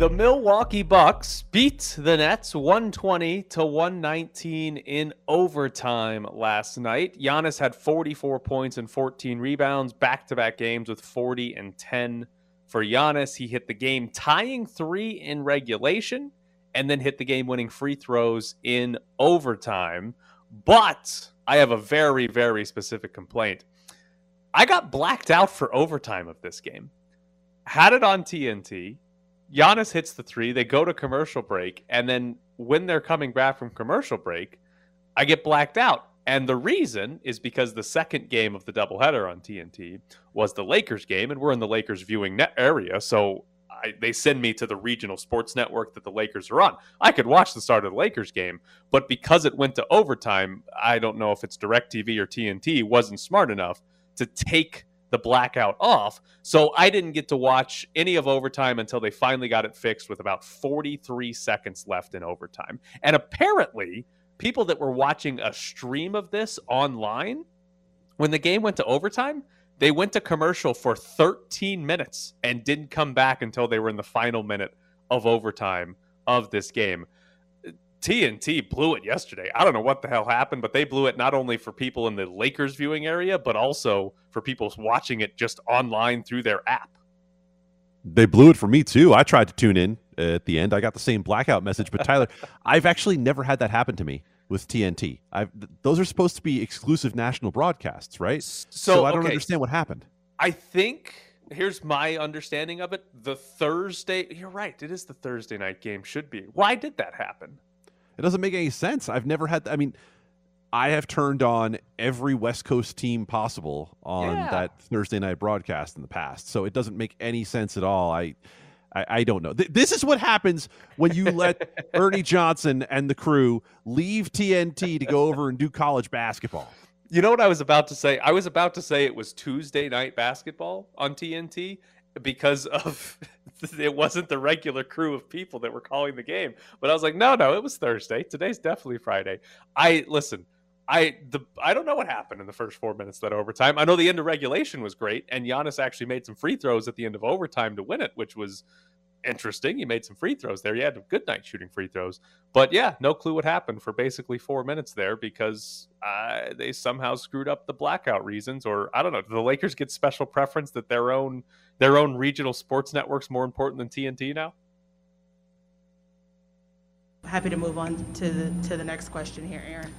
The Milwaukee Bucks beat the Nets 120 to 119 in overtime last night. Giannis had 44 points and 14 rebounds, back-to-back games with 40 and 10 for Giannis. He hit the game tying 3 in regulation and then hit the game-winning free throws in overtime. But I have a very very specific complaint. I got blacked out for overtime of this game. Had it on TNT Giannis hits the three. They go to commercial break, and then when they're coming back from commercial break, I get blacked out. And the reason is because the second game of the doubleheader on TNT was the Lakers game, and we're in the Lakers viewing net area, so I, they send me to the regional sports network that the Lakers are on. I could watch the start of the Lakers game, but because it went to overtime, I don't know if it's DirecTV or TNT wasn't smart enough to take the blackout off. So I didn't get to watch any of overtime until they finally got it fixed with about 43 seconds left in overtime. And apparently, people that were watching a stream of this online, when the game went to overtime, they went to commercial for 13 minutes and didn't come back until they were in the final minute of overtime of this game. TNT blew it yesterday. I don't know what the hell happened, but they blew it not only for people in the Lakers viewing area, but also for people watching it just online through their app. They blew it for me too. I tried to tune in at the end. I got the same blackout message, but Tyler, I've actually never had that happen to me with TNT. I've those are supposed to be exclusive national broadcasts, right? So, so I don't okay. understand what happened. I think here's my understanding of it. The Thursday, you're right. It is the Thursday night game. Should be. Why did that happen? It doesn't make any sense. I've never had. I mean, I have turned on every West Coast team possible on yeah. that Thursday night broadcast in the past, so it doesn't make any sense at all. I. I, I don't know. Th- this is what happens when you let Ernie Johnson and the crew leave TNT to go over and do college basketball. You know what I was about to say? I was about to say it was Tuesday night basketball on TNT, because of it wasn't the regular crew of people that were calling the game. But I was like, no, no, it was Thursday. Today's definitely Friday. I listen. I the I don't know what happened in the first four minutes of that overtime. I know the end of regulation was great, and Giannis actually made some free throws at the end of overtime to win it, which was interesting. He made some free throws there. He had a good night shooting free throws. But yeah, no clue what happened for basically four minutes there because uh, they somehow screwed up the blackout reasons, or I don't know. Do the Lakers get special preference that their own their own regional sports network's more important than TNT now? Happy to move on to the to the next question here, Aaron.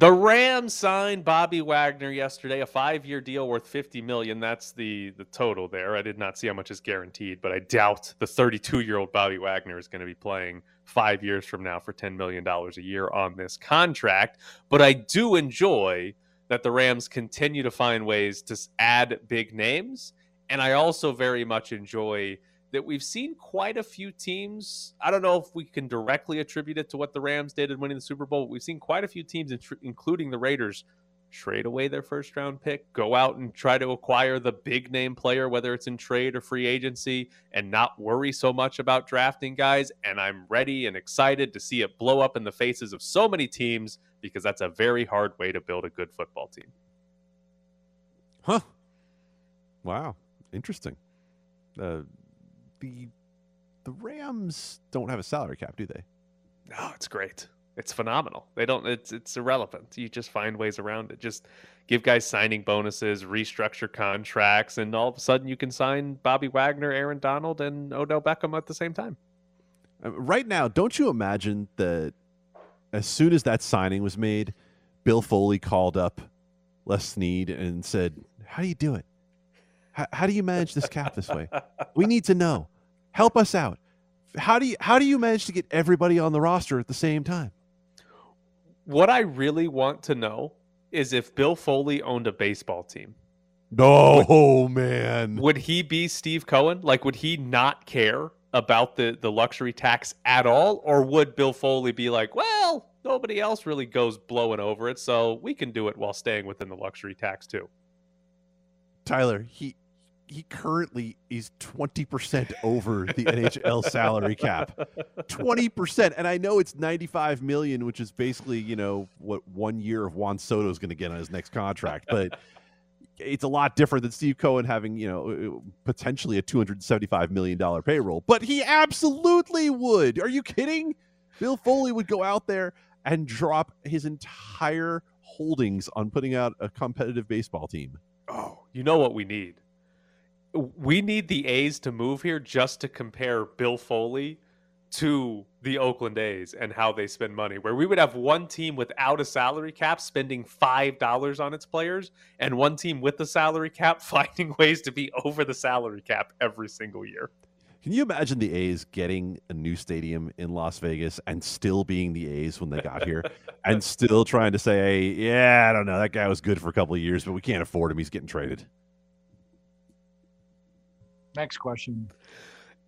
The Rams signed Bobby Wagner yesterday, a five-year deal worth 50 million. That's the the total there. I did not see how much is guaranteed, but I doubt the 32-year-old Bobby Wagner is going to be playing five years from now for 10 million dollars a year on this contract. But I do enjoy that the Rams continue to find ways to add big names, and I also very much enjoy that we've seen quite a few teams. I don't know if we can directly attribute it to what the Rams did in winning the Super Bowl. But we've seen quite a few teams, including the Raiders, trade away their first round pick, go out and try to acquire the big name player, whether it's in trade or free agency, and not worry so much about drafting guys. And I'm ready and excited to see it blow up in the faces of so many teams because that's a very hard way to build a good football team. Huh. Wow. Interesting. Uh, the the Rams don't have a salary cap, do they? No, it's great. It's phenomenal. They don't. It's it's irrelevant. You just find ways around it. Just give guys signing bonuses, restructure contracts, and all of a sudden you can sign Bobby Wagner, Aaron Donald, and Odell Beckham at the same time. Uh, right now, don't you imagine that as soon as that signing was made, Bill Foley called up Les Snead and said, "How do you do it? How, how do you manage this cap this way? We need to know. Help us out. How do you how do you manage to get everybody on the roster at the same time? What I really want to know is if Bill Foley owned a baseball team. No, oh, man. Would he be Steve Cohen? Like would he not care about the the luxury tax at all or would Bill Foley be like, "Well, nobody else really goes blowing over it, so we can do it while staying within the luxury tax too." Tyler, he he currently is 20% over the NHL salary cap. 20%. And I know it's 95 million, which is basically, you know, what one year of Juan Soto is going to get on his next contract, but it's a lot different than Steve Cohen having, you know, potentially a 275 million dollar payroll. But he absolutely would. Are you kidding? Bill Foley would go out there and drop his entire holdings on putting out a competitive baseball team. Oh, you know what we need? We need the A's to move here just to compare Bill Foley to the Oakland A's and how they spend money, where we would have one team without a salary cap spending $5 on its players, and one team with the salary cap finding ways to be over the salary cap every single year. Can you imagine the A's getting a new stadium in Las Vegas and still being the A's when they got here and still trying to say, yeah, I don't know, that guy was good for a couple of years, but we can't afford him. He's getting traded. Next question.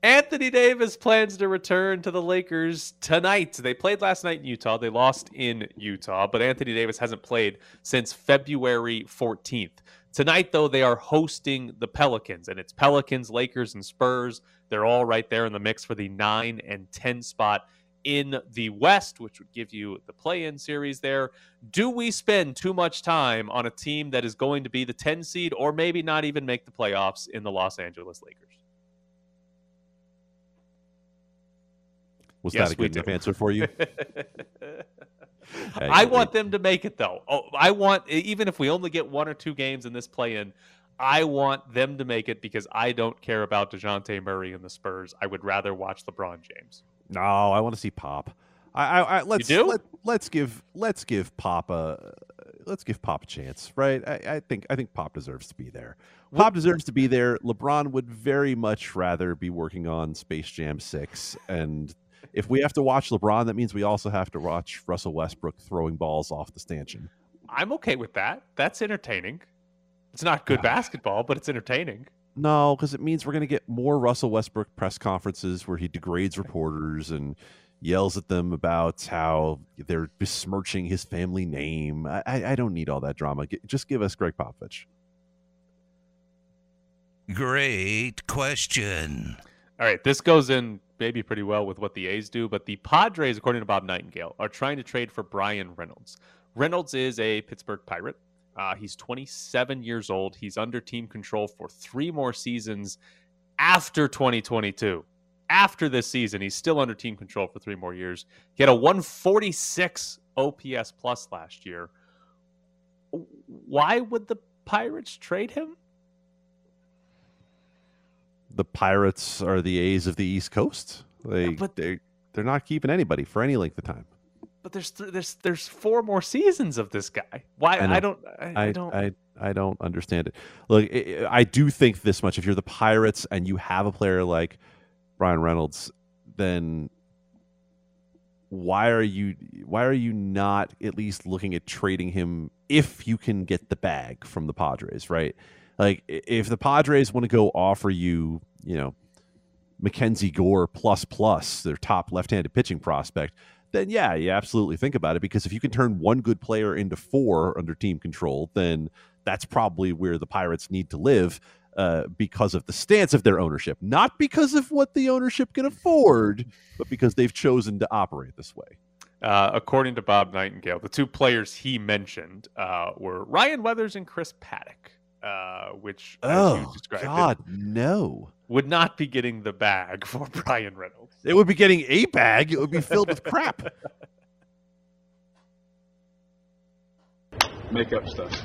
Anthony Davis plans to return to the Lakers tonight. They played last night in Utah. They lost in Utah, but Anthony Davis hasn't played since February 14th. Tonight, though, they are hosting the Pelicans, and it's Pelicans, Lakers, and Spurs. They're all right there in the mix for the 9 and 10 spot in the West, which would give you the play in series there. Do we spend too much time on a team that is going to be the 10 seed or maybe not even make the playoffs in the Los Angeles Lakers? Was yes, that a good enough answer for you? I want them to make it though. Oh, I want even if we only get one or two games in this play-in, I want them to make it because I don't care about Dejounte Murray and the Spurs. I would rather watch LeBron James. No, I want to see Pop. I, I, I let's let, let's give let's give Pop a let's give Pop a chance, right? I, I think I think Pop deserves to be there. Pop deserves to be there. LeBron would very much rather be working on Space Jam Six and if we have to watch LeBron, that means we also have to watch Russell Westbrook throwing balls off the stanchion. I'm okay with that. That's entertaining. It's not good basketball, but it's entertaining. No, because it means we're going to get more Russell Westbrook press conferences where he degrades reporters and yells at them about how they're besmirching his family name. I, I don't need all that drama. Just give us Gregg Popovich. Great question. All right, this goes in maybe pretty well with what the A's do, but the Padres, according to Bob Nightingale, are trying to trade for Bryan Reynolds. Reynolds is a Pittsburgh Pirate. Uh, he's 27 years old. He's under team control for three more seasons after 2022. After this season, he's still under team control for three more years. He had a 146 OPS plus last year. Why would the Pirates trade him? the Pirates are the A's of the East Coast. They but, they they're not keeping anybody for any length of time. But there's th- there's there's four more seasons of this guy. Why I, I don't I, I, don't I, I don't understand it. Look, it, I do think this much. If you're the Pirates and you have a player like Bryan Reynolds, then why are you why are you not at least looking at trading him if you can get the bag from the Padres, right? Like if the Padres want to go offer you, you know, Mackenzie Gore plus plus their top left-handed pitching prospect, then yeah, you absolutely think about it because if you can turn one good player into four under team control, then that's probably where the Pirates need to live uh, because of the stance of their ownership, not because of what the ownership can afford, but because they've chosen to operate this way. Uh, according to Bob Nightingale, the two players he mentioned uh, were Ryan Weathers and Chris Paddack uh, which oh God, it, no, would not be getting the bag for Bryan Reynolds. It would be getting a bag. It would be filled with crap. Make up stuff.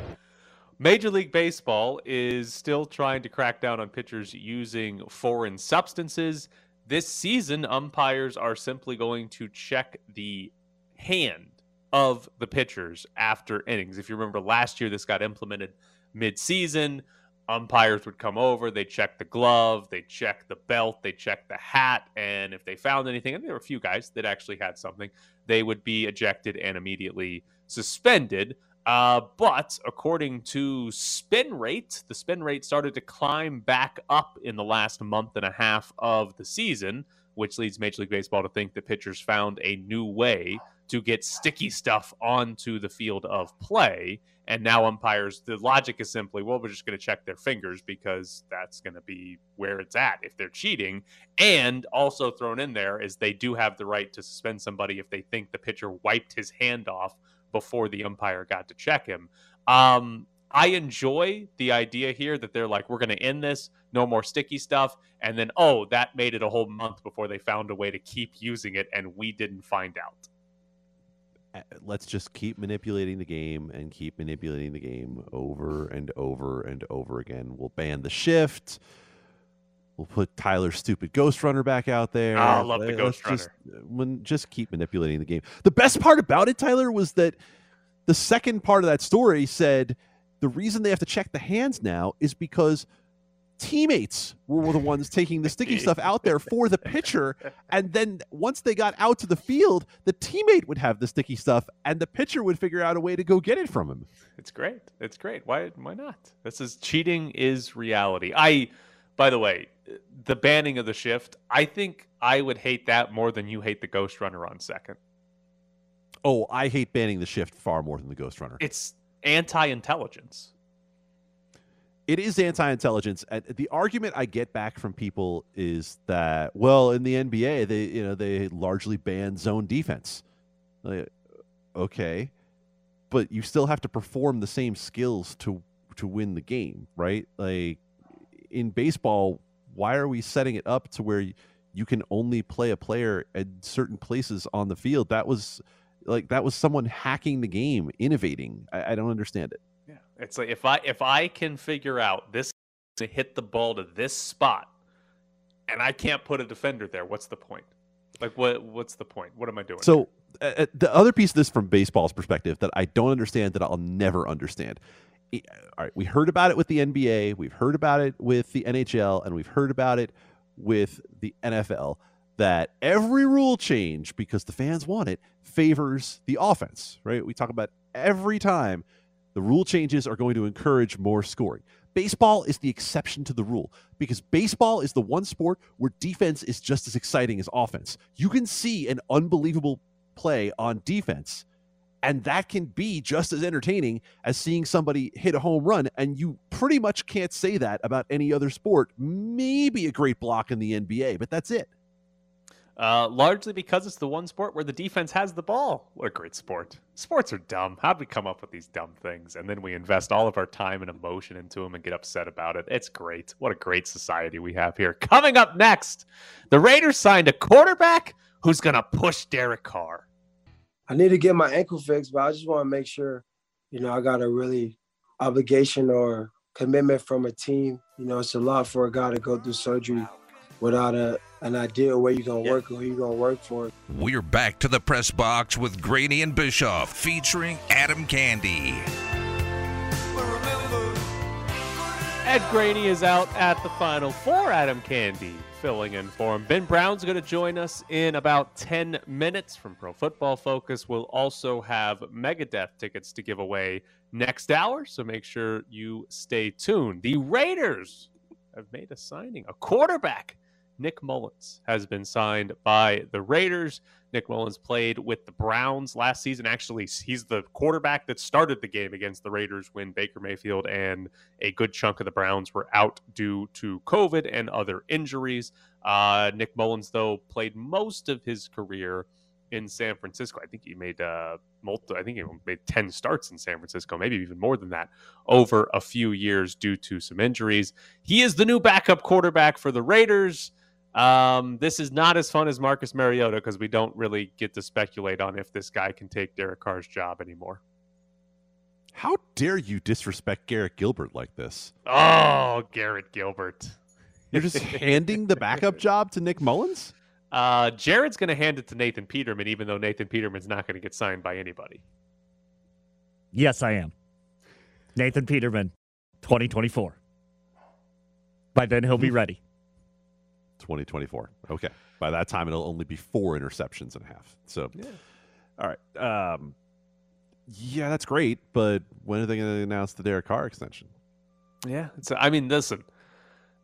Major League Baseball is still trying to crack down on pitchers using foreign substances. This season, umpires are simply going to check the hand of the pitchers after innings. If you remember last year, this got implemented mid-season umpires would come over they check the glove they check the belt they check the hat and if they found anything and there were a few guys that actually had something they would be ejected and immediately suspended. Uh, but according to spin rate the spin rate started to climb back up in the last month and a half of the season which leads major league baseball to think that pitchers found a new way to get sticky stuff onto the field of play. And now umpires, the logic is simply, well, we're just going to check their fingers because that's going to be where it's at if they're cheating. And also thrown in there is they do have the right to suspend somebody if they think the pitcher wiped his hand off before the umpire got to check him. Um, I enjoy the idea here that they're like, we're going to end this, no more sticky stuff. And then, oh, that made it a whole month before they found a way to keep using it and we didn't find out. Let's just keep manipulating the game and keep manipulating the game over and over and over again. We'll ban the shift. We'll put Tyler's stupid Ghost Runner back out there. Oh, I love the Ghost Let's Runner. Just, when, just keep manipulating the game. The best part about it, Tyler, was that the second part of that story said the reason they have to check the hands now is because teammates were the ones taking the sticky stuff out there for the pitcher and then once they got out to the field the teammate would have the sticky stuff and the pitcher would figure out a way to go get it from him It's great. It's great. Why why not? This is cheating is reality. I by the way, the banning of the shift, I think I would hate that more than you hate the Ghost Runner on second. oh i hate banning the shift far more than the ghost runner It's anti-intelligence. It is anti-intelligence the argument i get back from people is that well in the nba they you know they largely ban zone defense. Like, okay but you still have to perform the same skills to to win the game right? Like in baseball why are we setting it up to where you, can only play a player at certain places on the field? That was like that was someone hacking the game innovating. I, I don't understand it. It's like if I if I can figure out this to hit the ball to this spot and I can't put a defender there, what's the point? Like what what's the point? What am I doing? So uh, uh, the other piece of this from baseball's perspective that I don't understand that I'll never understand. All right, we heard about it with the NBA, we've heard about it with the NHL, and we've heard about it with the NFL. That every rule change because the fans want it favors the offense. Right? We talk about every time the rule changes are going to encourage more scoring. Baseball is the exception to the rule because baseball is the one sport where defense is just as exciting as offense. You can see an unbelievable play on defense, and that can be just as entertaining as seeing somebody hit a home run. And you pretty much can't say that about any other sport. Maybe a great block in the NBA, but that's it. Uh, largely because it's the one sport where the defense has the ball. What a great sport. Sports are dumb. How'd we come up with these dumb things? And then we invest all of our time and emotion into them and get upset about it. It's great. What a great society we have here. Coming up next, the Raiders signed a quarterback who's going to push Derek Carr. I need to get my ankle fixed, but I just want to make sure, you know, I got a really obligation or commitment from a team. You know, it's a lot for a guy to go through surgery without a an idea where you're gonna work or who you're gonna work for. We're back to the press box with Graney and Bischoff featuring Adam Candy. Ed Graney is out at the Final Four. Adam Candy filling in for him. Ben Brown's going to join us in about 10 minutes from Pro Football Focus. We'll also have Megadeth tickets to give away next hour, so make sure you stay tuned. The Raiders have made a signing. A quarterback, Nick Mullens, has been signed by the Raiders. Nick Mullens played with the Browns last season. Actually, he's the quarterback that started the game against the Raiders when Baker Mayfield and a good chunk of the Browns were out due to COVID and other injuries. Uh, Nick Mullens, though, played most of his career in San Francisco. I think he made uh, multi. I think he made ten starts in San Francisco, maybe even more than that, over a few years due to some injuries. He is the new backup quarterback for the Raiders. Um, this is not as fun as Marcus Mariota because we don't really get to speculate on if this guy can take Derek Carr's job anymore. How dare you disrespect Garrett Gilbert like this? Oh, Garrett Gilbert. You're just handing the backup job to Nick Mullens? Uh, Jared's going to hand it to Nathan Peterman, even though Nathan Peterman's not going to get signed by anybody. Yes, I am. Nathan Peterman, 2024. By then, he'll be ready. 2024. Okay. By that time, it'll only be four interceptions and a half. So, yeah. all right. Um, yeah, that's great. But when are they going to announce the Derek Carr extension? Yeah, it's. I mean, listen,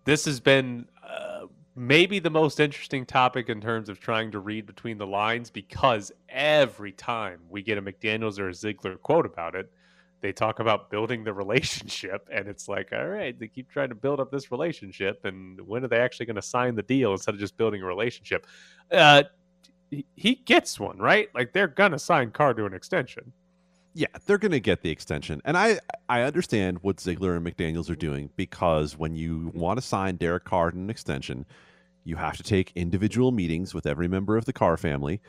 this has been uh, maybe the most interesting topic in terms of trying to read between the lines because every time we get a McDaniels or a Ziegler quote about it, they talk about building the relationship and it's like all right they keep trying to build up this relationship and when are they actually going to sign the deal instead of just building a relationship uh, he gets one right like they're going to sign carr to an extension yeah, they're going to get the extension. And I I understand what Ziegler and McDaniels are doing because when you want to sign Derek Carr to an extension, you have to take individual meetings with every member of the Carr family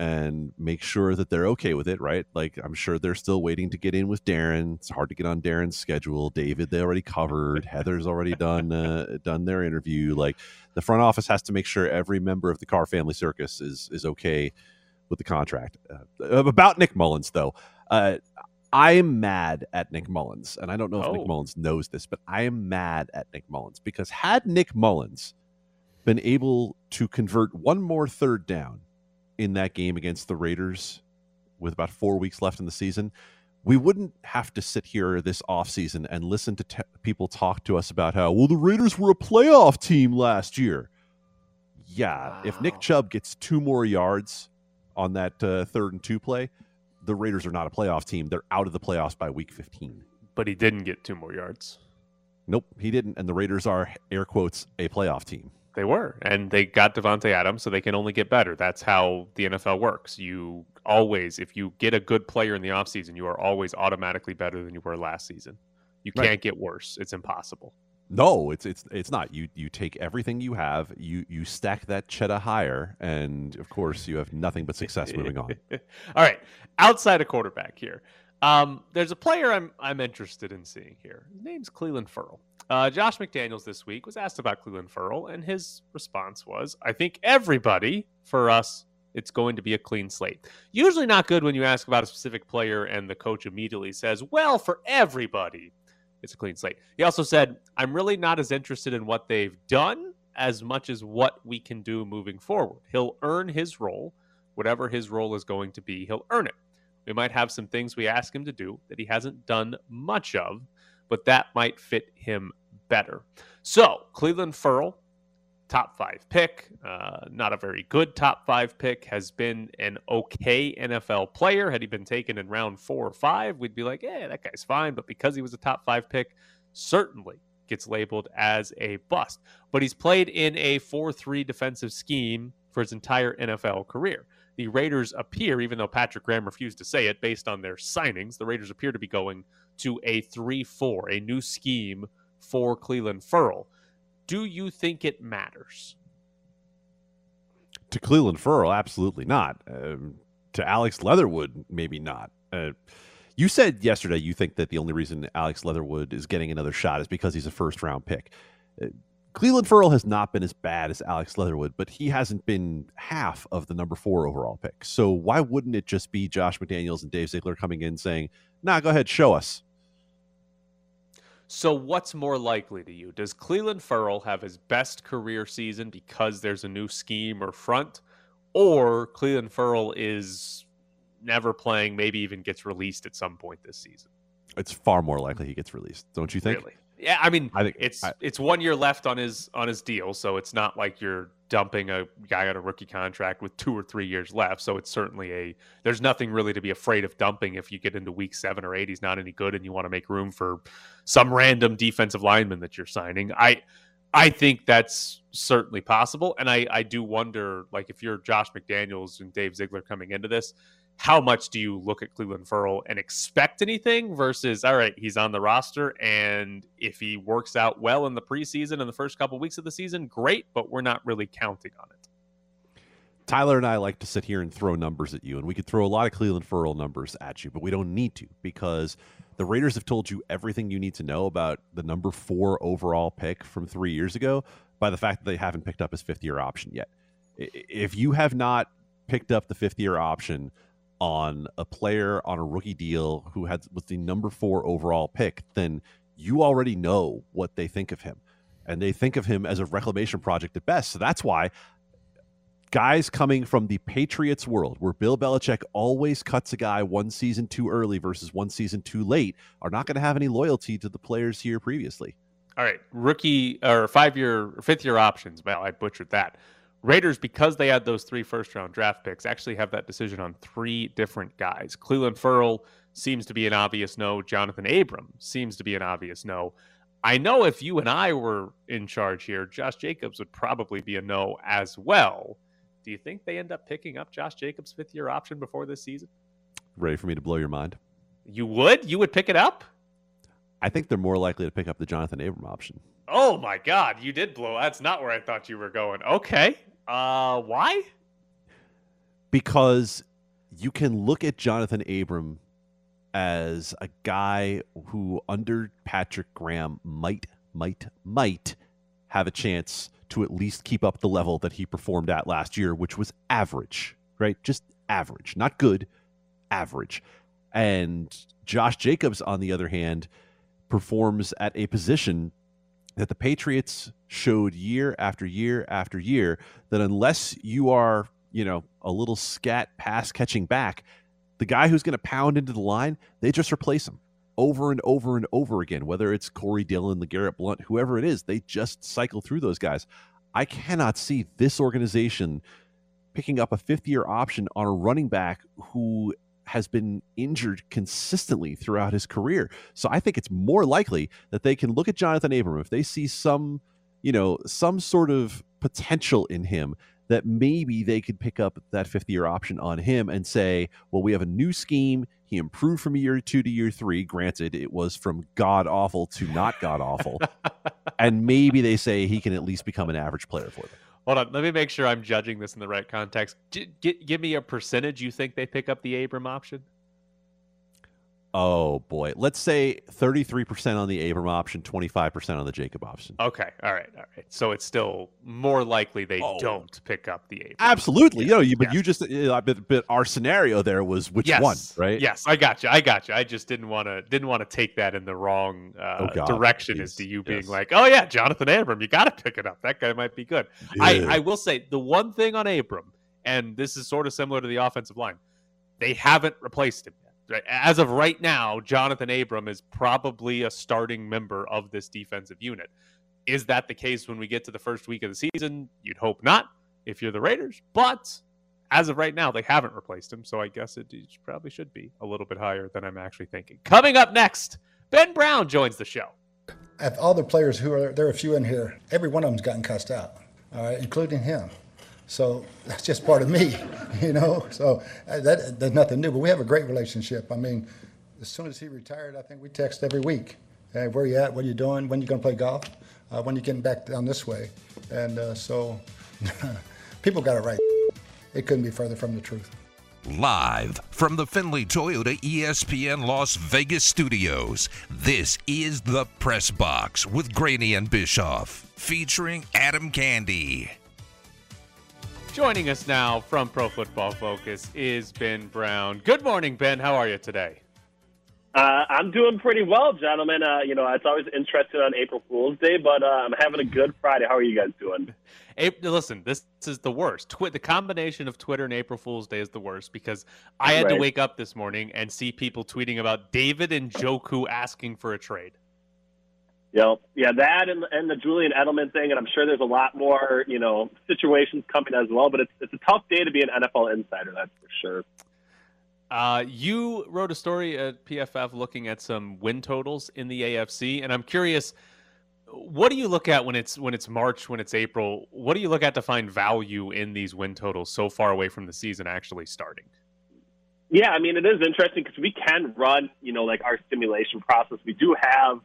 and make sure that they're okay with it, right? Like I'm sure they're still waiting to get in with Darren. It's hard to get on Darren's schedule. David, they already covered. Heather's already done uh, done their interview. Like the front office has to make sure every member of the Carr family circus is is okay with the contract. Uh, about Nick Mullens, though, uh, I am mad at Nick Mullens, and I don't know if oh. Nick Mullens knows this, but I am mad at Nick Mullens because had Nick Mullens been able to convert one more third down in that game against the Raiders with about four weeks left in the season, we wouldn't have to sit here this offseason and listen to te- people talk to us about how, well, the Raiders were a playoff team last year. Yeah, wow. if Nick Chubb gets two more yards on that uh, third and two play, the Raiders are not a playoff team. They're out of the playoffs by week 15. But he didn't get two more yards. Nope, he didn't. And the Raiders are, air quotes, a playoff team. They were. And they got Davante Adams, so they can only get better. That's how the NFL works. You always, if you get a good player in the offseason, you are always automatically better than you were last season. You can't right. get worse. It's impossible. No, it's it's it's not. You you take everything you have, you you stack that cheddar higher, and of course you have nothing but success moving on. All right, outside of quarterback here, um, there's a player I'm I'm interested in seeing here. His name's Clelin Ferrell. Uh, Josh McDaniels this week was asked about Clelin Ferrell, and his response was, "I think everybody for us." It's going to be a clean slate. Usually not good when you ask about a specific player and the coach immediately says, Well, for everybody it's a clean slate. He also said, I'm really not as interested in what they've done as much as what we can do moving forward. He'll earn his role, whatever his role is going to be, he'll earn it. We might have some things we ask him to do that he hasn't done much of, but that might fit him better. So, Clelin Ferrell, top five pick, uh, not a very good top five pick, has been an okay NFL player. Had he been taken in round four or five, we'd be like, yeah, that guy's fine. But because he was a top five pick, certainly gets labeled as a bust. But he's played in a 4 3 defensive scheme for his entire NFL career. The Raiders appear, even though Patrick Graham refused to say it based on their signings, the Raiders appear to be going to a 3 4, a new scheme for Clelin Ferrell do you think it matters? To Clelin Ferrell, absolutely not. Um, to Alex Leatherwood, maybe not. Uh, you said yesterday you think that the only reason Alex Leatherwood is getting another shot is because he's a first round pick. Uh, Clelin Ferrell has not been as bad as Alex Leatherwood, but he hasn't been half of the number four overall pick. So why wouldn't it just be Josh McDaniels and Dave Ziegler coming in saying, nah, go ahead, show us? So, what's more likely to you? Does Clelin Ferrell have his best career season because there's a new scheme or front, or Clelin Ferrell is never playing, maybe even gets released at some point this season? It's far more likely he gets released, don't you think? Really? Yeah, I mean, I think it's I, it's one year left on his on his deal, so it's not like you're dumping a guy on a rookie contract with two or three years left. So it's certainly a there's nothing really to be afraid of dumping if you get into week seven or eight. He's not any good, and you want to make room for some random defensive lineman that you're signing. I I think that's certainly possible, and I I do wonder like if you're Josh McDaniels and Dave Ziegler coming into this how much do you look at Clelin Ferrell and expect anything versus all right, he's on the roster and if he works out well in the preseason and the first couple weeks of the season, great, but we're not really counting on it. Tyler and I like to sit here and throw numbers at you, and we could throw a lot of Clelin Ferrell numbers at you, but we don't need to because the Raiders have told you everything you need to know about the number four overall pick from three years ago by the fact that they haven't picked up his fifth year option yet. If you have not picked up the fifth year option, on a player on a rookie deal who had was the number four overall pick, then you already know what they think of him. And they think of him as a reclamation project at best. So that's why guys coming from the Patriots world, where Bill Belichick always cuts a guy one season too early versus one season too late, are not going to have any loyalty to the players here previously. All right, rookie or five year, fifth year options. Well, I butchered that. Raiders, because they had those three first round draft picks, actually have that decision on three different guys. Clelin Ferrell seems to be an obvious no. Jonathan Abram seems to be an obvious no. I know if you and I were in charge here, Josh Jacobs would probably be a no as well. Do you think they end up picking up Josh Jacobs' fifth year option before this season? Ready for me to blow your mind? You would? You would pick it up? I think they're more likely to pick up the Jonathan Abram option. Oh my God, you did blow. That's not where I thought you were going. Okay. Uh, why? Because you can look at Jonathan Abram as a guy who, under Patrick Graham, might, might, might have a chance to at least keep up the level that he performed at last year, which was average, right? Just average, not good, average. And Josh Jacobs, on the other hand, performs at a position that the Patriots showed year after year after year that unless you are, you know, a little scat pass catching back, the guy who's going to pound into the line, they just replace him over and over and over again, whether it's Corey Dillon, LeGarrette Blunt, whoever it is, they just cycle through those guys. I cannot see this organization picking up a fifth year option on a running back who has been injured consistently throughout his career. So I think it's more likely that they can look at Jonathan Abram if they see some, you know, some sort of potential in him that maybe they could pick up that fifth year option on him and say, well, we have a new scheme. He improved from year two to year three. Granted, it was from god awful to not god awful. and maybe they say he can at least become an average player for them. Hold on, let me make sure I'm judging this in the right context. G- give me a percentage you think they pick up the Abram option. Oh boy, let's say 33% on the Abram option, 25% on the Jacob option. Okay, all right, all right. So it's still more likely they oh. don't pick up the Abram. Absolutely, you know, you, but you just, but, but, our scenario there was which yes. one, right? Yes, I got you, I got you. I just didn't want to didn't want to take that in the wrong uh, oh direction Jeez. as to you being yes. like, oh yeah, Jonathan Abram, you got to pick it up. That guy might be good. Yeah. I, I will say the one thing on Abram, and this is sort of similar to the offensive line, they haven't replaced him as of right now, Jonathan Abram is probably a starting member of this defensive unit. Is that the case when we get to the first week of the season? You'd hope not if you're the Raiders, but as of right now, they haven't replaced him, so I guess it probably should be a little bit higher than I'm actually thinking. Coming up next, Ben Brown joins the show. All the players who are there, are a few in here. Every one of them's gotten cussed out, all right, including him. So that's just part of me, you know. So uh, that there's nothing new, but we have a great relationship. I mean, as soon as he retired, I think we text every week. Hey, where you at? What are you doing? When you to play golf? Uh, when you getting back down this way? And uh, so people got it right. It couldn't be further from the truth. Live from the Findlay Toyota ESPN Las Vegas studios, this is the Press Box with Graney and Bischoff, featuring Adam Candy. Joining us now from Pro Football Focus is Ben Brown. Good morning, Ben. How are you today? Uh, I'm doing pretty well, gentlemen. Uh, you know, it's always interesting on April Fool's Day, but uh, I'm having a good Friday. How are you guys doing? April, listen, this is the worst. Twi- the combination of Twitter and April Fool's Day is the worst because I had right. to wake up this morning and see people tweeting about David Njoku asking for a trade. Yep. Yeah, that and, and the Julian Edelman thing, and I'm sure there's a lot more, you know, situations coming as well. But it's it's a tough day to be an NFL insider, that's for sure. Uh, you wrote a story at PFF looking at some win totals in the AFC, and I'm curious, what do you look at when it's when it's March, when it's April? What do you look at to find value in these win totals so far away from the season actually starting? Yeah, I mean, it is interesting because we can run, you know, like our simulation process. We do have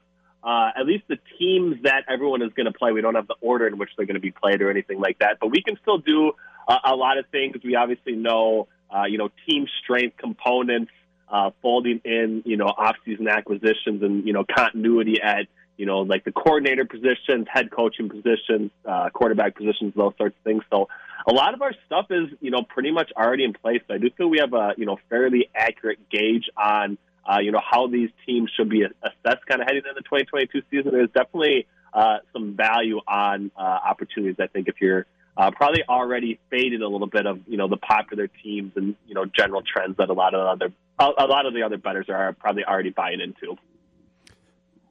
uh, at least the teams that everyone is going to play. We don't have the order in which they're going to be played or anything like that, but we can still do uh, a lot of things. We obviously know, uh, you know, team strength components, uh, folding in, you know, off-season acquisitions and you know continuity at you know like the coordinator positions, head coaching positions, uh, quarterback positions, those sorts of things. So a lot of our stuff is you know pretty much already in place. So I do feel we have a you know fairly accurate gauge on uh, you know, how these teams should be assessed kind of heading into the 2022 season. There's definitely uh, some value on uh, opportunities, I think, if you're uh, probably already faded a little bit of, you know, the popular teams and, you know, general trends that a lot of other, a lot of the other bettors are probably already buying into.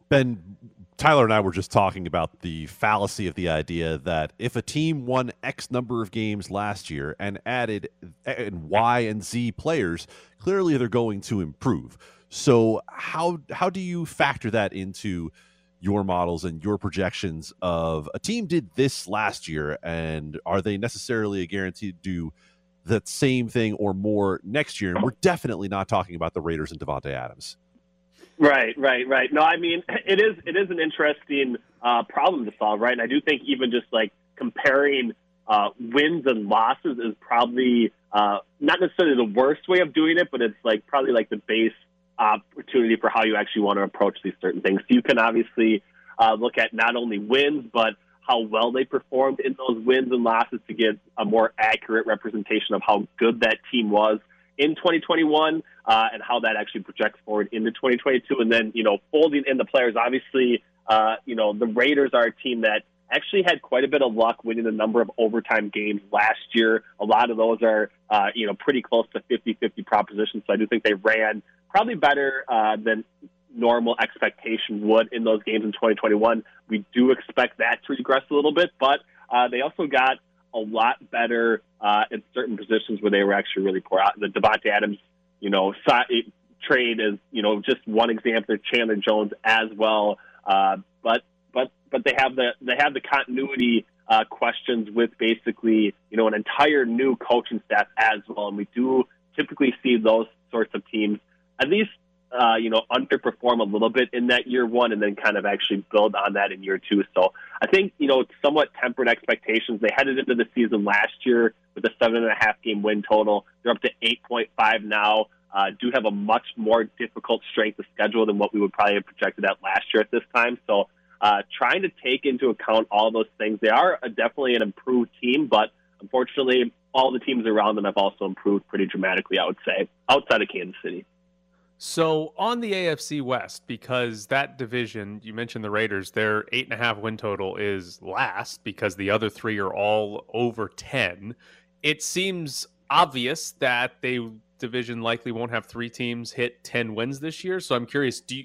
Ben, Tyler and I were just talking about the fallacy of the idea that if a team won X number of games last year and added and Y and Z players, clearly they're going to improve. So how how do you factor that into your models and your projections of a team did this last year and are they necessarily a guarantee to do that same thing or more next year? And we're definitely not talking about the Raiders and Davante Adams. Right, right, right. No, I mean it is it is an interesting uh, problem to solve, right? And I do think even just like comparing uh, wins and losses is probably uh, not necessarily the worst way of doing it, but it's like probably like the base opportunity for how you actually want to approach these certain things. So you can obviously uh, look at not only wins, but how well they performed in those wins and losses to get a more accurate representation of how good that team was in 2021 uh, and how that actually projects forward into 2022. And then, you know, folding in the players, obviously, uh, you know, the Raiders are a team that actually had quite a bit of luck winning a number of overtime games last year. A lot of those are, uh, you know, pretty close to 50 50 propositions. So I do think they ran probably better uh, than normal expectation would in those games in 2021. We do expect that to regress a little bit, but uh, they also got a lot better uh, in certain positions where they were actually really poor. Uh, the Davante Adams, you know, trade is you know just one example. Chandler Jones as well, uh, but but but they have the they have the continuity uh, questions with basically you know an entire new coaching staff as well, and we do typically see those sorts of teams at least uh, you know, underperform a little bit in that year one and then kind of actually build on that in year two. So I think, you know, somewhat tempered expectations. They headed into the season last year with a seven and a half game win total. They're up to 8.5 now. Uh, do have a much more difficult strength of schedule than what we would probably have projected at last year at this time. So uh, trying to take into account all those things. They are a, definitely an improved team, but unfortunately, all the teams around them have also improved pretty dramatically, I would say, outside of Kansas City. So on the AFC West, because that division, you mentioned the Raiders, their eight and a half win total is last because the other three are all over 10. It seems obvious that they division likely won't have three teams hit 10 wins this year. So I'm curious, do you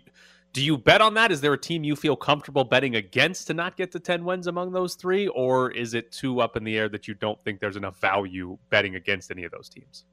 do you bet on that? Is there a team you feel comfortable betting against to not get to 10 wins among those three? Or is it too up in the air that you don't think there's enough value betting against any of those teams?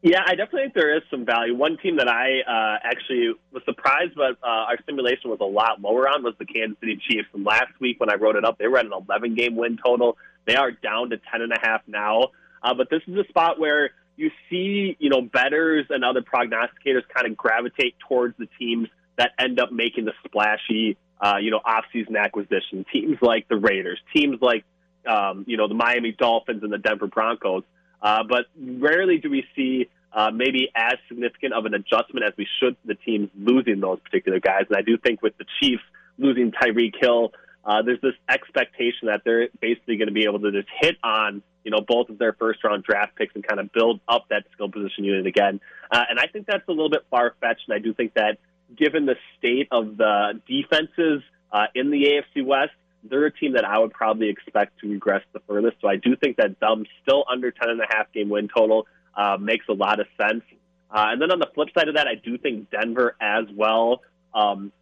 Yeah, I definitely think there is some value. One team that I uh, actually was surprised, but uh, our simulation was a lot lower on was the Kansas City Chiefs. And last week when I wrote it up, they were at an 11 game win total. They are down to 10 and a half now. Uh, but this is a spot where you see, you know, betters and other prognosticators kind of gravitate towards the teams that end up making the splashy, uh, you know, offseason acquisition. Teams like the Raiders, teams like, um, you know, the Miami Dolphins and the Denver Broncos. Uh, but rarely do we see uh, maybe as significant of an adjustment as we should the teams losing those particular guys. And I do think with the Chiefs losing Tyreek Hill, uh, there's this expectation that they're basically going to be able to just hit on you know both of their first round draft picks and kind of build up that skill position unit again. Uh, and I think that's a little bit far fetched. And I do think that given the state of the defenses uh, in the AFC West, they're a team that I would probably expect to regress the furthest. So I do think that them still under 10 and a half game win total uh, makes a lot of sense. Uh, and then on the flip side of that, I do think Denver as well. Um,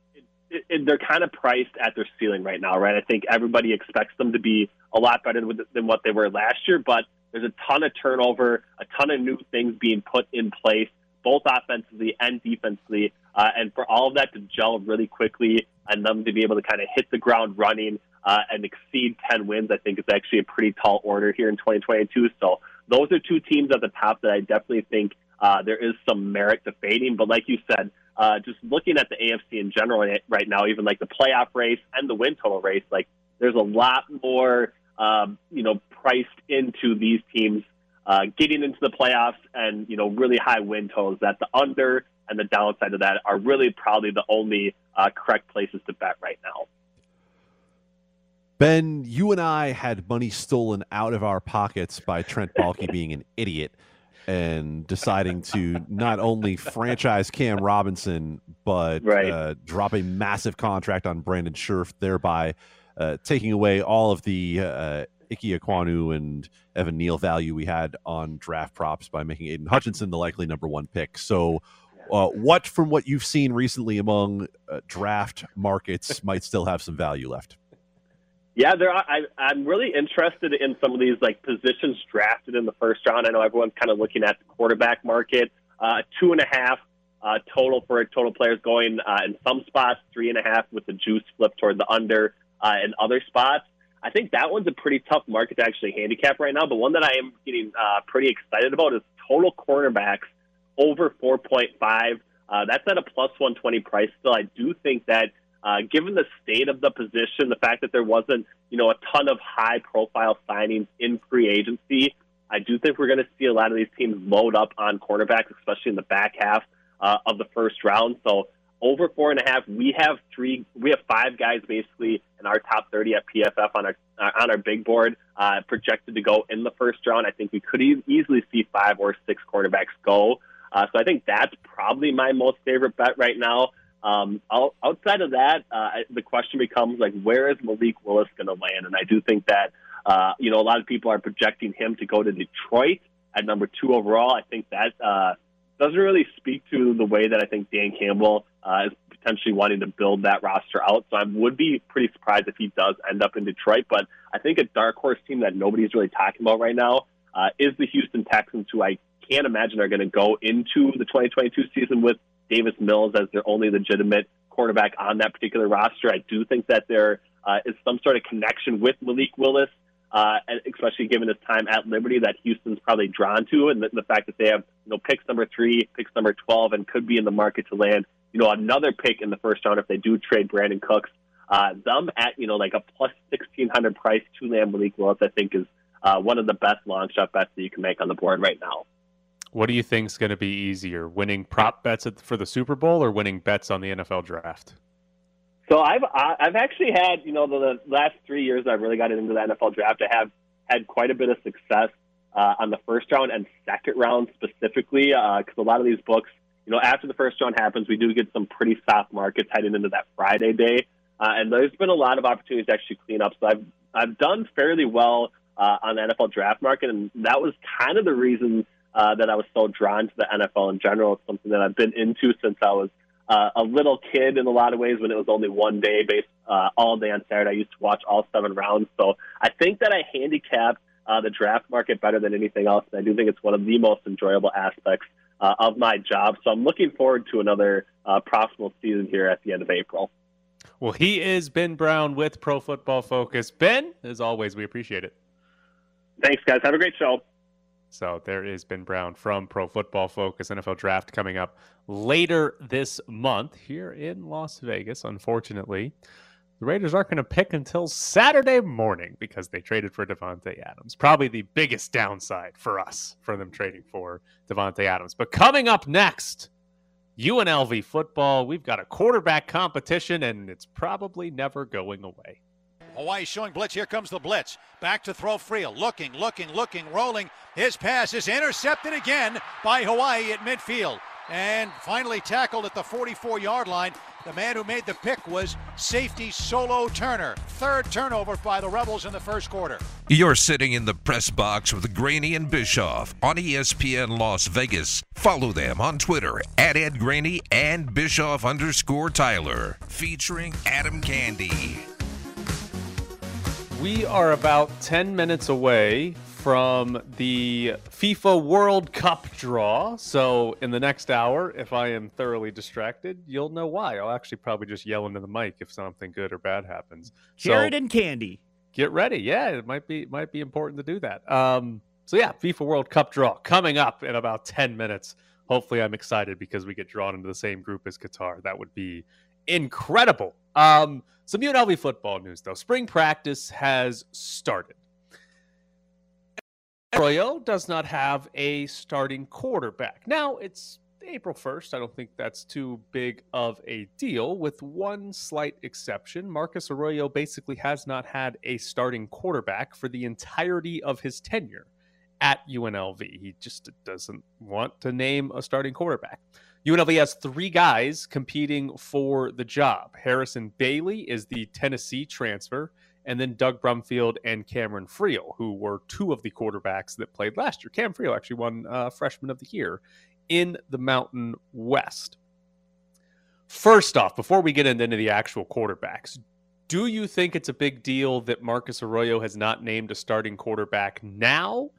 it, it, they're kind of priced at their ceiling right now, right? I think everybody expects them to be a lot better than what they were last year, but there's a ton of turnover, a ton of new things being put in place, both offensively and defensively. Uh, and for all of that to gel really quickly and them to be able to kind of hit the ground running uh, and exceed 10 wins, I think is actually a pretty tall order here in 2022. So those are two teams at the top that I definitely think uh, there is some merit to fading. But like you said, uh, just looking at the AFC in general right now, even like the playoff race and the win total race, like there's a lot more, um, you know, priced into these teams uh, getting into the playoffs and you know really high win totals. That the under and the downside of that are really probably the only uh, correct places to bet right now. Ben, you and I had money stolen out of our pockets by Trent Baalke being an idiot and deciding to not only franchise Cam Robinson, but right. uh, drop a massive contract on Brandon Scherff, thereby uh, taking away all of the uh, Ike Ekwonu and Evan Neal value we had on draft props by making Aidan Hutchinson the likely number one pick. So uh, what from what you've seen recently among uh, draft markets might still have some value left? Yeah, there. Are, I, I'm really interested in some of these like positions drafted in the first round. I know everyone's kind of looking at the quarterback market. Uh, two and a half uh, total for total players going uh, in some spots, three and a half with the juice flip toward the under uh, in other spots. I think that one's a pretty tough market to actually handicap right now. But one that I am getting uh, pretty excited about is total cornerbacks over 4.5. Uh, that's at a plus 120 price still. I do think that uh, given the state of the position, the fact that there wasn't, you know, a ton of high profile signings in free agency, I do think we're going to see a lot of these teams load up on cornerbacks, especially in the back half uh, of the first round. So over four and a half, we have three, we have five guys basically in our top 30 at PFF on our uh, on our big board uh, projected to go in the first round. I think we could e- easily see five or six quarterbacks go. Uh, so I think that's probably my most favorite bet right now. Um, outside of that, uh, the question becomes like, where is Malik Willis going to land? And I do think that, uh, you know, a lot of people are projecting him to go to Detroit at number two overall. I think that uh, doesn't really speak to the way that I think Dan Campbell uh, is potentially wanting to build that roster out. So I would be pretty surprised if he does end up in Detroit. But I think a dark horse team that nobody's really talking about right now uh, is the Houston Texans, who I can't imagine are going to go into the 2022 season with Davis Mills as their only legitimate quarterback on that particular roster. I do think that there uh, is some sort of connection with Malik Willis, uh, especially given his time at Liberty that Houston's probably drawn to, and the, the fact that they have you know picks number three, picks number 12, and could be in the market to land you know another pick in the first round if they do trade Brandin Cooks. Uh, them at you know like a plus 1600 price to land Malik Willis, I think is uh, one of the best long shot bets that you can make on the board right now. What do you think is going to be easier, winning prop bets for the Super Bowl or winning bets on the NFL draft? So I've I've actually had you know the, the last three years I've really gotten into the NFL draft. I have had quite a bit of success uh, on the first round and second round specifically because uh, a lot of these books, you know, after the first round happens, we do get some pretty soft markets heading into that Friday day, uh, and there's been a lot of opportunities to actually clean up. So I've I've done fairly well uh, on the NFL draft market, and that was kind of the reason uh, that I was so drawn to the NFL in general. It's something that I've been into since I was uh, a little kid in a lot of ways when it was only one day based uh, all day on Saturday. I used to watch all seven rounds. So I think that I handicapped uh, the draft market better than anything else. And I do think it's one of the most enjoyable aspects uh, of my job. So I'm looking forward to another uh, profitable season here at the end of April. Well, he is Ben Brown with Pro Football Focus. Ben, as always, we appreciate it. Thanks, guys. Have a great show. So there is Ben Brown from Pro Football Focus NFL Draft coming up later this month here in Las Vegas. Unfortunately, the Raiders aren't going to pick until Saturday morning because they traded for Davante Adams. Probably the biggest downside for us for them trading for Davante Adams. But coming up next, UNLV football. We've got a quarterback competition, and it's probably never going away. Hawaii showing blitz. Here comes the blitz. Back to throw Friel. Looking, looking, looking, rolling. His pass is intercepted again by Hawaii at midfield. And finally tackled at the 44 yard line. The man who made the pick was safety Solo Turner. Third turnover by the Rebels in the first quarter. You're sitting in the press box with Graney and Bischoff on ESPN Las Vegas. Follow them on Twitter at Ed Graney and Bischoff underscore Tyler, featuring Adam Candee. We are about 10 minutes away from the FIFA World Cup draw. So, in the next hour, if I am thoroughly distracted, you'll know why. I'll actually probably just yell into the mic if something good or bad happens. Carrot so, and Candee. Get ready. Yeah, it might be might be important to do that. Um, so yeah, FIFA World Cup draw coming up in about 10 minutes. Hopefully, I'm excited because we get drawn into the same group as Qatar. That would be incredible. Um, some UNLV football news, though. Spring practice has started. Arroyo does not have a starting quarterback. Now, it's April 1st. I don't think that's too big of a deal, with one slight exception. Marcus Arroyo basically has not had a starting quarterback for the entirety of his tenure at UNLV. He just doesn't want to name a starting quarterback. UNLV has three guys competing for the job. Harrison Bailey is the Tennessee transfer, and then Doug Brumfield and Cameron Friel, who were two of the quarterbacks that played last year. Cam Friel actually won uh, Freshman of the Year in the Mountain West. First off, before we get into the actual quarterbacks, do you think it's a big deal that Marcus Arroyo has not named a starting quarterback now?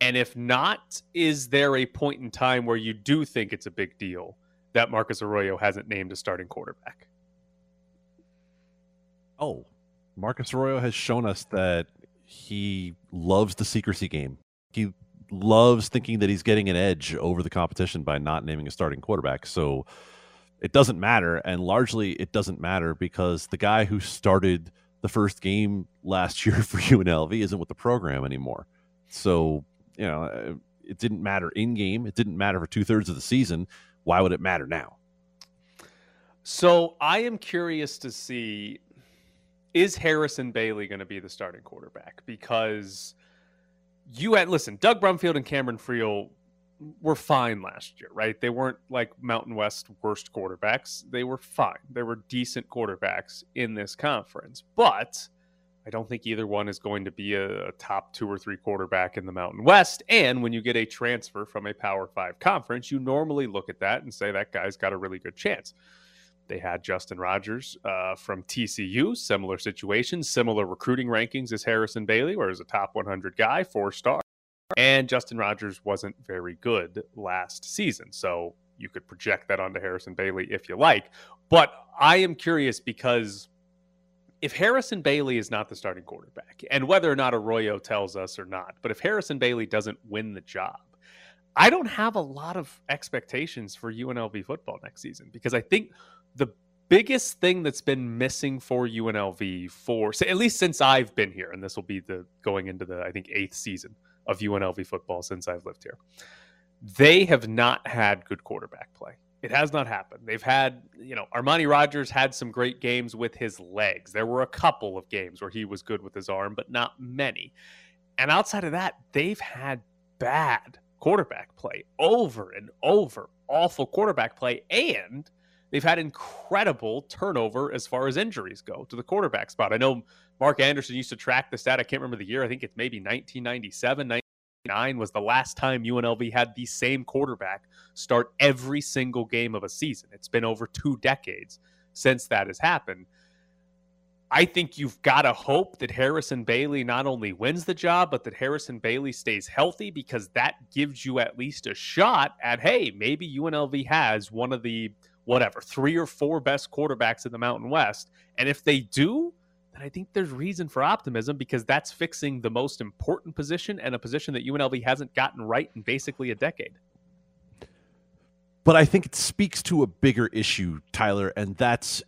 And if not, is there a point in time where you do think it's a big deal that Marcus Arroyo hasn't named a starting quarterback? Oh, Marcus Arroyo has shown us that he loves the secrecy game. He loves thinking that he's getting an edge over the competition by not naming a starting quarterback. So it doesn't matter. And largely, it doesn't matter because the guy who started the first game last year for UNLV isn't with the program anymore. So, you know, uh, it didn't matter in game. It didn't matter for two thirds of the season. Why would it matter now? So I am curious to see is Harrison Bailey going to be the starting quarterback? Because you had listen, Doug Brumfield and Cameron Friel were fine last year, right? They weren't like Mountain West worst quarterbacks. They were fine. They were decent quarterbacks in this conference. But I don't think either one is going to be a, a, top two or three quarterback in the Mountain West. And when you get a transfer from a Power Five conference, you normally look at that and say that guy's got a really good chance. They had Justin Rogers uh, from TCU, similar situation, similar recruiting rankings as Harrison Bailey, where he's a top 100 guy, four star. And Justin Rogers wasn't very good last season. So you could project that onto Harrison Bailey if you like. But I am curious because if Harrison Bailey is not the starting quarterback, and whether or not Arroyo tells us or not, but if Harrison Bailey doesn't win the job, I don't have a lot of expectations for UNLV football next season because I think the biggest thing that's been missing for UNLV for at least since I've been here, and this will be the going into the I think eighth season of UNLV football since I've lived here. They have not had good quarterback play. It has not happened. They've had, you know, Armani Rogers had some great games with his legs. There were a couple of games where he was good with his arm, but not many. And outside of that, they've had bad quarterback play over and over, awful quarterback play. And they've had incredible turnover as far as injuries go to the quarterback spot. I know Mark Anderson used to track the stat. I can't remember the year. I think it's maybe 1997, 1999 was the last time UNLV had the same quarterback start every single game of a season. It's been over two decades since that has happened. I think you've got to hope that Harrison Bailey not only wins the job, but that Harrison Bailey stays healthy because that gives you at least a shot at, hey, maybe UNLV has one of the whatever, three or four best quarterbacks in the Mountain West. And if they do, then I think there's reason for optimism because that's fixing the most important position and a position that UNLV hasn't gotten right in basically a decade. But I think it speaks to a bigger issue, Tyler, and that's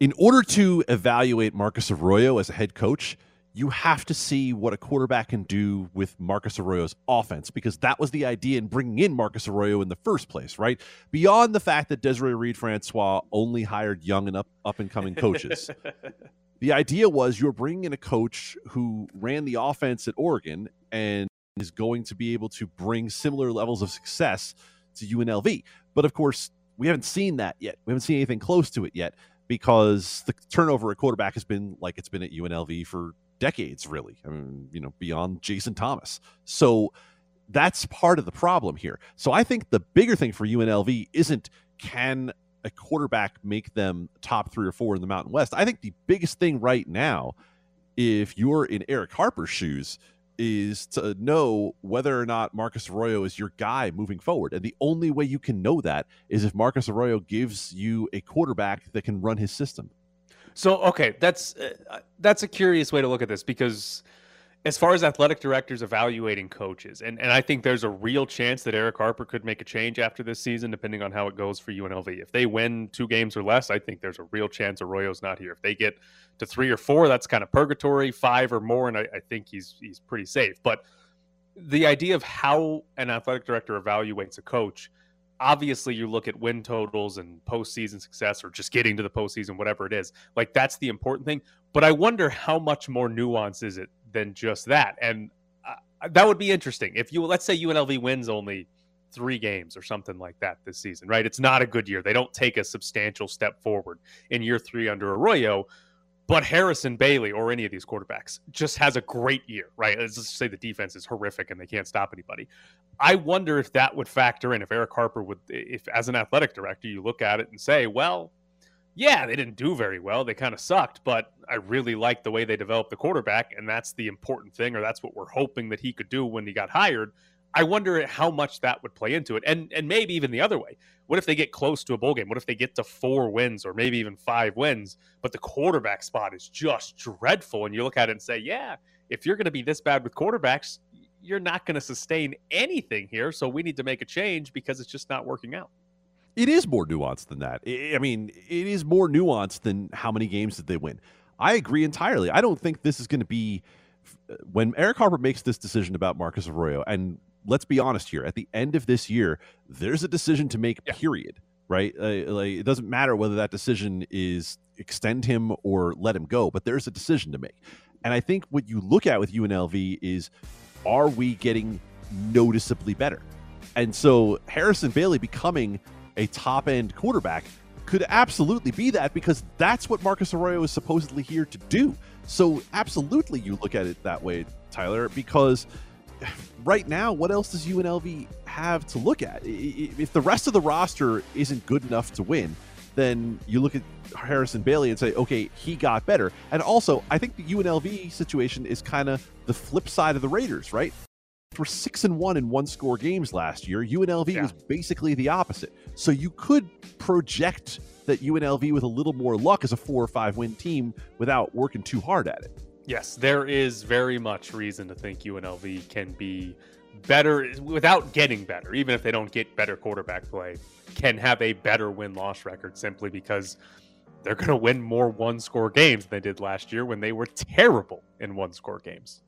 in order to evaluate Marcus Arroyo as a head coach, you have to see what a quarterback can do with Marcus Arroyo's offense because that was the idea in bringing in Marcus Arroyo in the first place, right? Beyond the fact that Desiree Reed Francois only hired young and up, up and coming coaches, the idea was you're bringing in a coach who ran the offense at Oregon and is going to be able to bring similar levels of success to UNLV. But of course, we haven't seen that yet. We haven't seen anything close to it yet because the turnover at quarterback has been like it's been at UNLV for decades, really. I mean, you know, beyond Jason Thomas. So that's part of the problem here. So I think the bigger thing for UNLV isn't can a quarterback make them top three or four in the Mountain West. I think the biggest thing right now, if you're in Erick Harper's shoes, is to know whether or not Marcus Arroyo is your guy moving forward. And the only way you can know that is if Marcus Arroyo gives you a quarterback that can run his system. So okay, that's uh, that's a curious way to look at this because as far as athletic directors evaluating coaches, and, and I think there's a real chance that Erick Harper could make a change after this season, depending on how it goes for UNLV. If they win two games or less, I think there's a real chance Arroyo's not here. If they get to three or four, that's kind of purgatory. Five or more, and I, I think he's he's pretty safe. But the idea of how an athletic director evaluates a coach obviously you look at win totals and postseason success or just getting to the postseason, whatever it is. Like that's the important thing. But I wonder how much more nuance is it than just that. And uh, that would be interesting. If you, let's say UNLV wins only three games or something like that this season, right? It's not a good year. They don't take a substantial step forward in year three under Arroyo. But Harrison Bailey or any of these quarterbacks just has a great year, right? Let's just say the defense is horrific and they can't stop anybody. I wonder if that would factor in. If Erick Harper would, if as an athletic director, you look at it and say, well, yeah, they didn't do very well. They kind of sucked, but I really like the way they developed the quarterback, and that's the important thing, or that's what we're hoping that he could do when he got hired. I wonder how much that would play into it, and and maybe even the other way. What if they get close to a bowl game? What if they get to four wins or maybe even five wins, but the quarterback spot is just dreadful, and you look at it and say, yeah, if you're going to be this bad with quarterbacks, you're not going to sustain anything here. So we need to make a change because it's just not working out it is more nuanced than that. I mean, it is more nuanced than how many games did they win. I agree entirely. I don't think this is going to be when Erick Harper makes this decision about Marcus Arroyo. And let's be honest here: at the end of this year, there's a decision to make. Yeah. Period. Right? Uh, like it doesn't matter whether that decision is extend him or let him go, but there's a decision to make. And I think what you look at with UNLV is, are we getting noticeably better? And so Harrison Bailey becoming a top end quarterback could absolutely be that because that's what Marcus Arroyo is supposedly here to do. So, absolutely, you look at it that way, Tyler, because right now, what else does UNLV have to look at? If the rest of the roster isn't good enough to win, then you look at Harrison Bailey and say, okay, he got better. And also, I think the UNLV situation is kind of the flip side of the Raiders, right? Were six and one in one score games last year. UNLV yeah. was basically the opposite. So you could project that UNLV with a little more luck as a four or five win team without working too hard at it. Yes, there is very much reason to think UNLV can be better without getting better, even if they don't get better quarterback play, can have a better win loss record simply because they're going to win more one score games than they did last year when they were terrible in one score games.